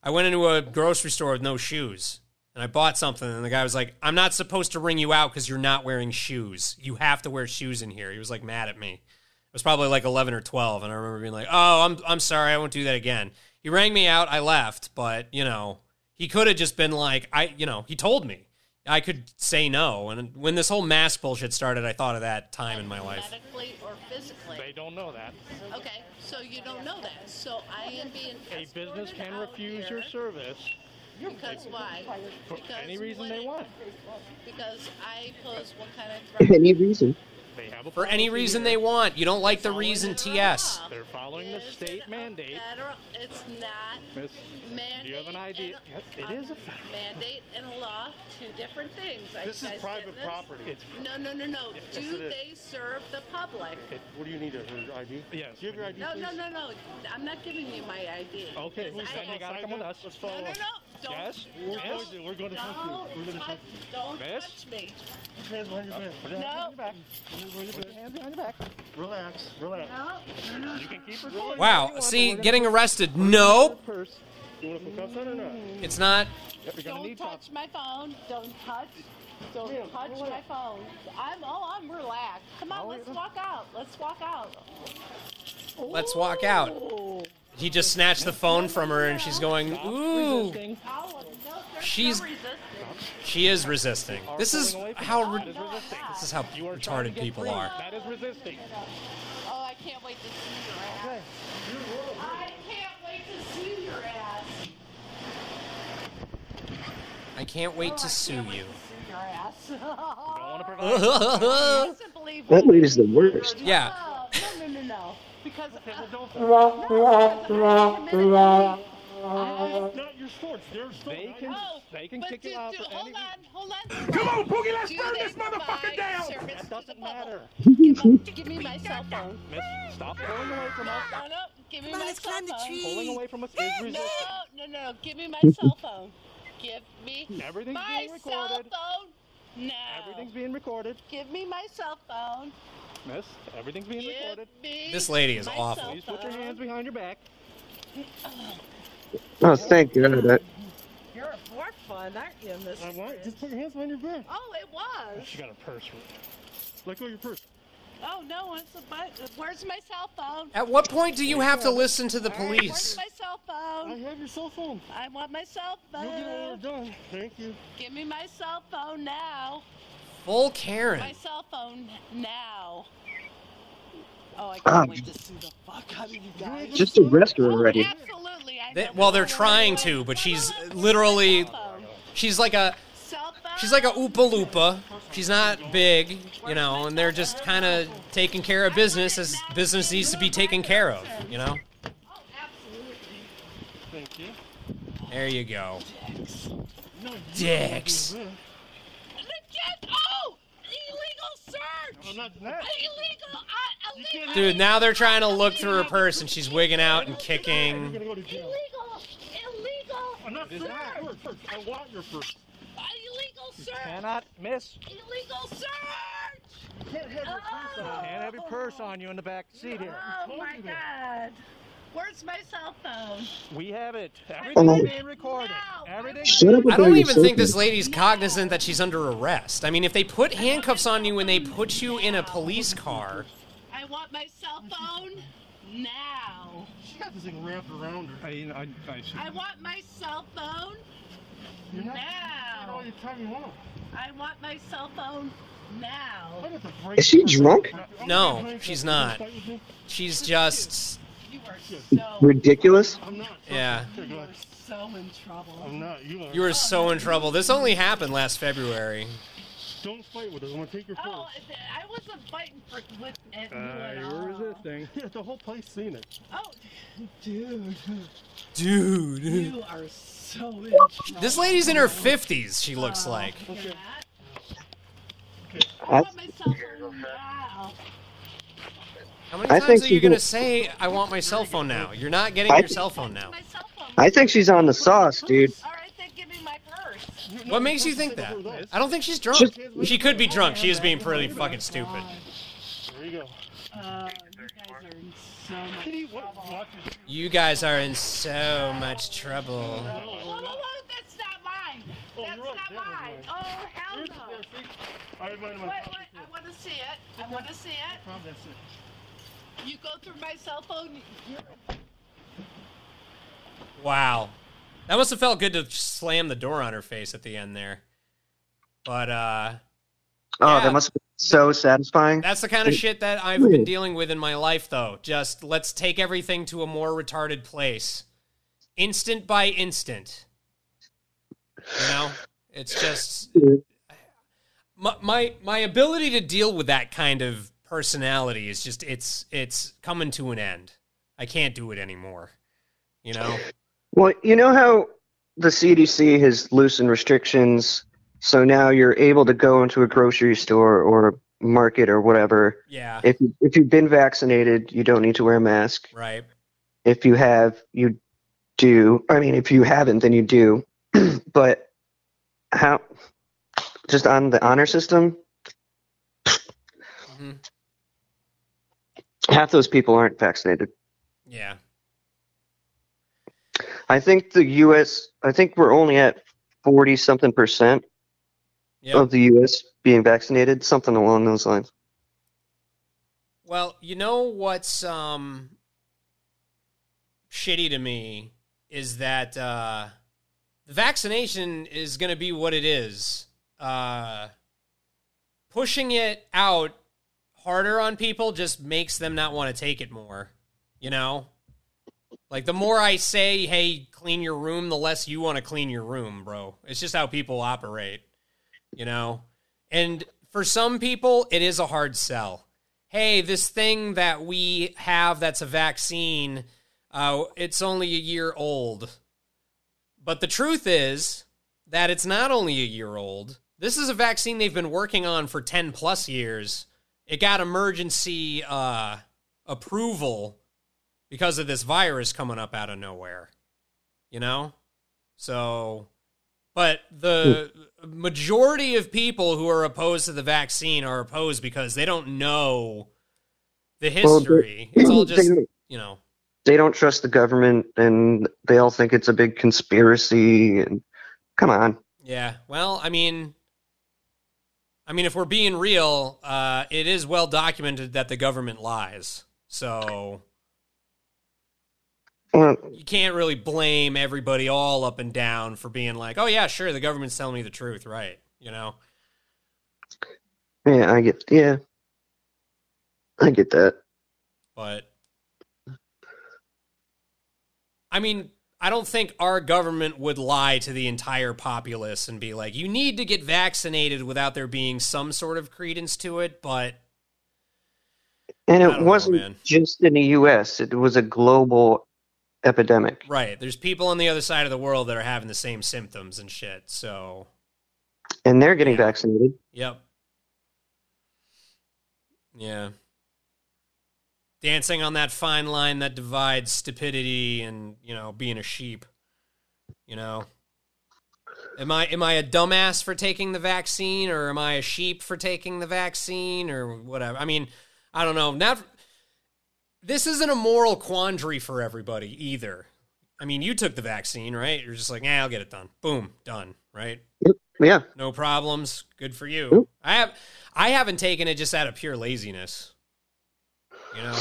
I went into a grocery store with no shoes. And I bought something and the guy was like, "I'm not supposed to ring you out cuz you're not wearing shoes. You have to wear shoes in here." He was like mad at me. It was probably like 11 or 12 and I remember being like, "Oh, I'm I'm sorry. I won't do that again." He rang me out. I left, but, you know, he could have just been like, I, you know, he told me. I could say no. And when this whole mask bullshit started, I thought of that time in my life. Medically or physically. They don't know that. Okay, so you don't know that. So I am being A business can refuse here your service Because why? for Because any reason when they want. Because I pose what kind of threat? Any reason. They have a For any reason here. they want. You don't like the reason TS. They're following the state mandate. federal- It's not Miss, mandate. do you have an idea? and- Yes, it is a fact. mandate and a law, two different things. Are This you is guys private this? property. It's, No, no, no, no. Yes, Do it is. they serve the public? What do you need, her ID? Yes. Do you have your ID, No, please? no, no, no. I'm not giving you my ID. okay, Because then I- you gotta come with us. Let's No, follow no, no. up. Don't. Yes? We're don't- going to, we're going to touch you. We're going to touch, touch you. don't Miss? touch me. Put hands behind your back. Put your hands No. behind your back. Put your hands behind your back. Relax, relax. No. You can keep recording. Wow. See, getting arrested. Nope. Purse. You want to put cuffs on or not? Mm. It's not. You're gonna Don't need touch cuffs. my phone. Don't touch. Don't Ma'am, touch relax. my phone. I'm oh, I'm relaxed. Come on, let's yeah. walk out. Let's walk out. Let's walk out. He just snatched the phone from her and she's going, ooh. Resisting. Oh, no, there's She's- She is resisting. This is how re- this is how You are trying to retarded people are. That is resisting. Oh, I can't wait to see your ass. I can't wait to see your ass. I can't wait to Oh, sue you. your ass. Don't want to provide. I can't believe That what- lady's the worst. Yeah. No, no, no, no. Because uh, Don't. no, because I It's not your store. It's their store. They can. Oh, they can kick do, you out do, for hold any. on, hold on. Come on, Poogie, let's Do burn this motherfucker down. service That doesn't matter. Give, me- give me my cell phone. Miss, stop pulling away from us. No, no, give me Come my let's cell climb the phone. tree. Pulling away from us is No, no, no, give me my cell phone. Give me Everything's my being cell recorded. phone now. Everything's being recorded. Give me my cell phone. Miss, everything's being Give recorded. This lady is awful. cell Please put your hands behind your back. Uh, Oh, thank God. That, You're more fun, aren't you, Miss? I want. Just put your hands behind your back. Oh, it was. She got a purse. Let go of your purse. Oh no, it's a but. Where's my cell phone? At what point do you have to listen to the Where's police? my cell I phone? have your cell phone. I want my cell You'll get all phone. done. Thank you. Give me my cell phone now. Full Karen. My cell phone now. Oh, I can't um, wait to see the fuck out of you guys. just arrest her Oh, already. absolutely. They- well, they're trying to, but she's on, where's my literally- She's like a she's like a Oompa Loompa. She's not big, you know, and they're just kind of taking care of business as business needs to be taken care of, you know. Oh, absolutely. Thank you. There you go. Dicks. Legit! Oh! Illegal search! I'm not that. Illegal! Illegal! Dude, now they're trying to look through her purse and she's wigging out and You're kicking. gonna go to jail. Illegal! Illegal! I'm not search! searching your purse. I want your purse. Illegal search! Cannot miss. Illegal search! Can't have your purse on. Can't have your purse on you in the back seat here. Oh my god! Where's my cell phone? We have it. Oh. Everything's being recorded. No. Everything's Shut up I don't even think this phone. lady's cognizant that she's under arrest. I mean, if they put handcuffs on you and they put you in a police car, I want my cell phone now. She got this thing wrapped around her. I, I, I see. I want my cell phone You're not now. all your time you want. I want my cell phone now. I got to break Is she drunk? Oh, no, she's not. fight with me? she's just You are so, Ridiculous. I'm not. yeah. You are so in trouble. I'm not. You are. You were so in trouble. This only happened last February. Don't fight with us. I'm gonna take your phone. Oh, I wasn't fighting for with at you at Uh, all. you're resisting. Yeah, the whole place seen it. Oh, dude, Dude. you are so in This lady's in her 50s, she looks Oh, like. you're not? I I- want my cell phone now. How many I times think are you going to say, I want my cell phone now? You're not getting I- your cell phone now. My cell phone. I think she's on the sauce, dude. All right, then give me my purse. What makes you think that? I don't think she's drunk. Just- She could be drunk. She is being pretty fucking stupid. There you go. Uh, you guys are in so much trouble. Watch this. You guys are in so much trouble. Whoa, whoa, whoa, that's not mine. Oh, That's not mine. mine. Oh, hell no. yeah, see? I reminded Wait, wait, I want to see it. I want to see it. Promise that's it. You go through my cell phone. You're, Wow. That must have felt good to slam the door on her face at the end there. But uh Oh, Yeah. that must have been so satisfying. that's the kind of shit that I've been dealing with in my life though. Just let's take everything to a more retarded place. Instant by instant. You know? It's just my, my my ability to deal with that kind of personality is just it's it's coming to an end. I can't do it anymore. You know? Well, you know how the CDC has loosened restrictions, so now you're able to go into a grocery store or a market or whatever. Yeah. If if you've been vaccinated, you don't need to wear a mask. Right. If you have, you do. I mean, if you haven't, then you do. but how? Just on the honor system, hmm half those people aren't vaccinated. Yeah. I think the U.S. I think we're only at forty something percent Yep. of the U.S. being vaccinated, something along those lines. Well, you know what's um shitty to me is that uh the vaccination is going to be what it is. Uh pushing it out harder on people just makes them not want to take it more, you know? Like the more I say, "Hey, clean your room," the less you want to clean your room, bro. It's just how people operate, you know? And for some people, it is a hard sell hey, this thing that we have that's a vaccine, uh, it's only a year old. But the truth is that it's not only a year old. This is a vaccine they've been working on for 10 plus years. It got emergency uh, approval because of this virus coming up out of nowhere. You know? So, but the majority of people who are opposed to the vaccine are opposed because they don't know the Well, history. it's all just, you know, They don't trust the government, and they all think it's a big conspiracy. And come on, yeah. Well, I mean, I mean, if we're being real, uh, it is well documented that the government lies. So you can't really blame everybody all up and down for being like, oh yeah, sure, the government's telling me the truth, right? You know. yeah, I get, yeah, I get that. But I mean, I don't think our government would lie to the entire populace and be like, you need to get vaccinated without there being some sort of credence to it. But And it don't know, wasn't just in the U.S. It was a global epidemic. right, there's people on the other side of the world that are having the same symptoms and shit. So, and they're getting Yeah. vaccinated. yep. Yeah. Dancing on that fine line that divides stupidity and, you know, being a sheep. You know? Am I am I a dumbass for taking the vaccine or am I a sheep for taking the vaccine or whatever? I mean, I don't know. Not this isn't a moral quandary for everybody either. I mean, you took the vaccine, right? You're just like, "Yeah, I'll get it done." Boom, done, right? Yeah, No problems. Good for you. Yep. I have I haven't taken it just out of pure laziness. You know?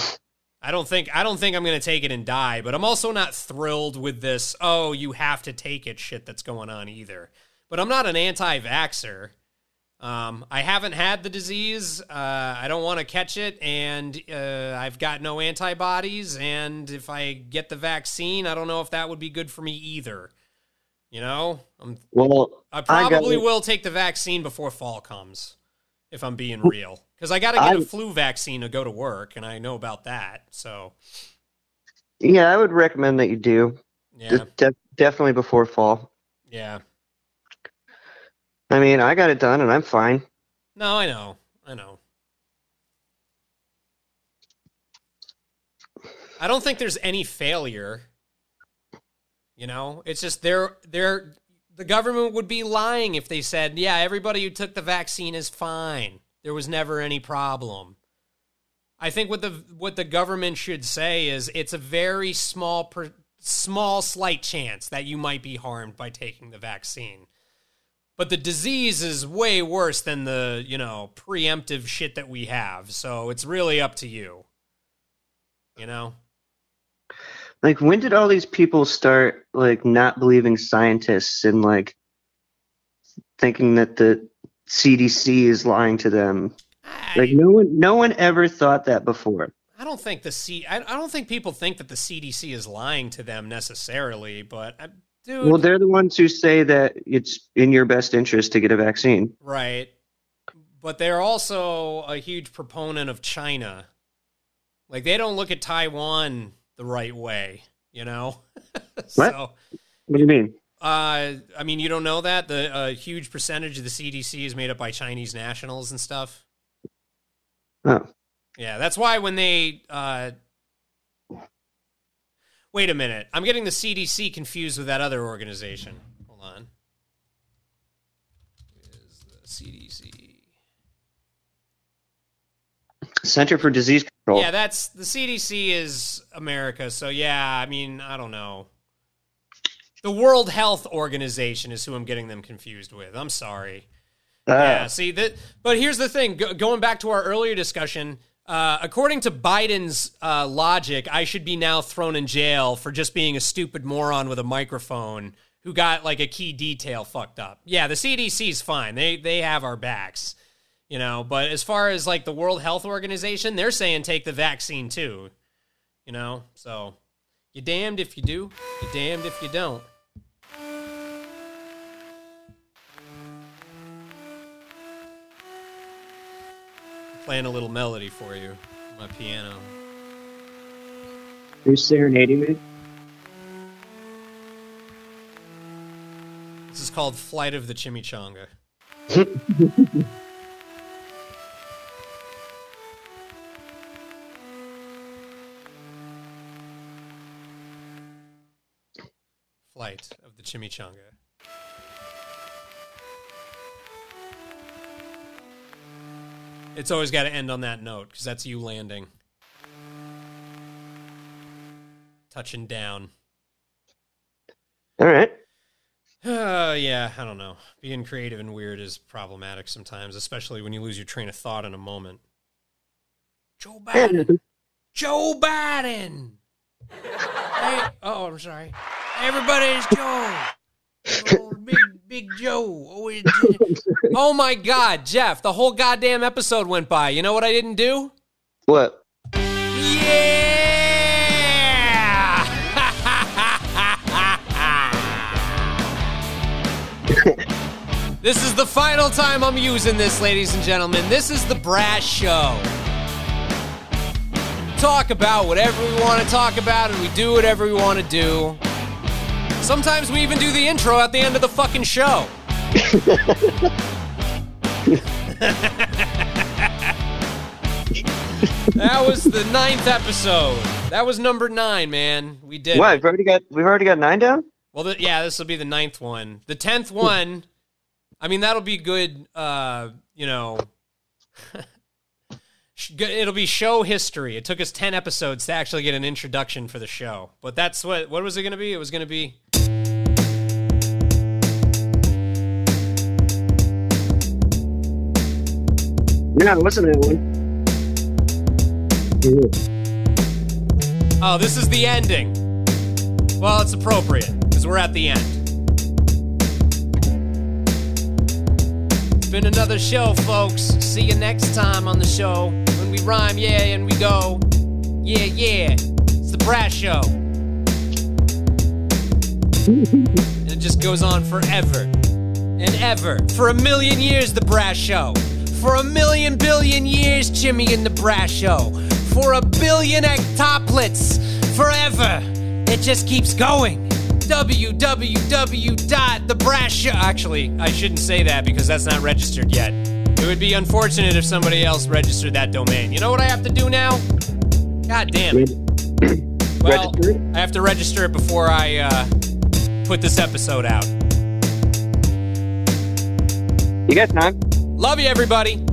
I don't think I don't think I'm going to take it and die, but I'm also not thrilled with this oh, you have to take it shit that's going on either. But I'm not an anti-vaxxer. Um, I haven't had the disease. Uh, I don't want to catch it, and uh, I've got no antibodies. And if I get the vaccine, I don't know if that would be good for me either. You know, I'm, Well, I probably it. will take the vaccine before fall comes, if I'm being real, because I got to get a I- flu vaccine to go to work, and I know about that. So Yeah, I would recommend that you do. yeah, De- definitely before fall. yeah. I mean, I got it done and I'm fine. No, I know, I know. I don't think there's any failure. You know, it's just they're they're the government would be lying if they said, "Yeah, everybody who took the vaccine is fine. There was never any problem." I think what the what the government should say is it's a very small per, small slight chance that you might be harmed by taking the vaccine. But the disease is way worse than the, you know, preemptive shit that we have. So it's really up to you. You know? Like, when did all these people start like not believing scientists and like thinking that the CDC is lying to them? Like, no one, no one ever thought that before. I don't think the C I, I don't think people think that the CDC is lying to them necessarily, but I, dude, Well, they're the ones who say that it's in your best interest to get a vaccine. Right. But they're also a huge proponent of China. Like they don't look at Taiwan the right way, you know? What? so What do you mean? uh I mean you don't know that? The a huge percentage of the CDC is made up by Chinese nationals and stuff. Oh, Yeah, that's why when they uh Wait a minute. I'm getting the CDC confused with that other organization. Hold on. Is the CDC? Center for Disease Yeah, that's the CDC is America. So yeah, I mean, I don't know. The World Health Organization is who I'm getting them confused with. I'm sorry. Ah, yeah, see that. But here's the thing: Go, going back to our earlier discussion, uh, according to Biden's uh, logic, I should be now thrown in jail for just being a stupid moron with a microphone who got like a key detail fucked up. Yeah, the CDC's fine; they they have our backs, you know. But as far as like the World Health Organization, they're saying take the vaccine too, you know. So you damned if you do, you damned if you don't. Playing a little melody for you, my piano. You're serenading me? This is called Flight of the Chimichanga. the Chimichanga. It's always got to end on that note because that's you landing. Touching down. All right. Uh, yeah, I don't know. Being creative and weird is problematic sometimes, especially when you lose your train of thought in a moment. Joe Biden. Joe Biden. hey, oh, I'm sorry. Hey, everybody, it's Joe. Oh, big, big Joe. Oh, Always Oh my God, Jeff! The whole goddamn episode went by. You know what I didn't do? What? Yeah! This is the final time I'm using this, ladies and gentlemen. This is the Brash Show. Talk about whatever we want to talk about, and we do whatever we want to do. Sometimes we even do the intro at the end of the fucking show. that was the ninth episode. That was number nine, man. We did. What? We've already got we've already got nine down. Well, th- yeah, this will be the ninth one. The tenth one, I mean, that'll be good. Uh, you know, it'll be show history. It took us ten episodes to actually get an introduction for the show, but that's what. What was it going to be? It was going to be. Yeah, listen to that one. Mm-hmm. Oh, this is the ending. Well, it's appropriate because we're at the end. It's been another show, folks. See you next time on the show when we rhyme, yeah, and we go, yeah, yeah. It's the Brash Show. and it just goes on forever and ever. For a million years, The Brash Show. For a million billion years, Jimmy and The Brash Show. For a billion octuplets. Forever. It just keeps going. www.thebrashshow. Actually, I shouldn't say that because that's not registered yet. It would be unfortunate if somebody else registered that domain. You know what I have to do now? God damn it. Well, I have to register it before I uh, put this episode out. You got time? Love you, everybody.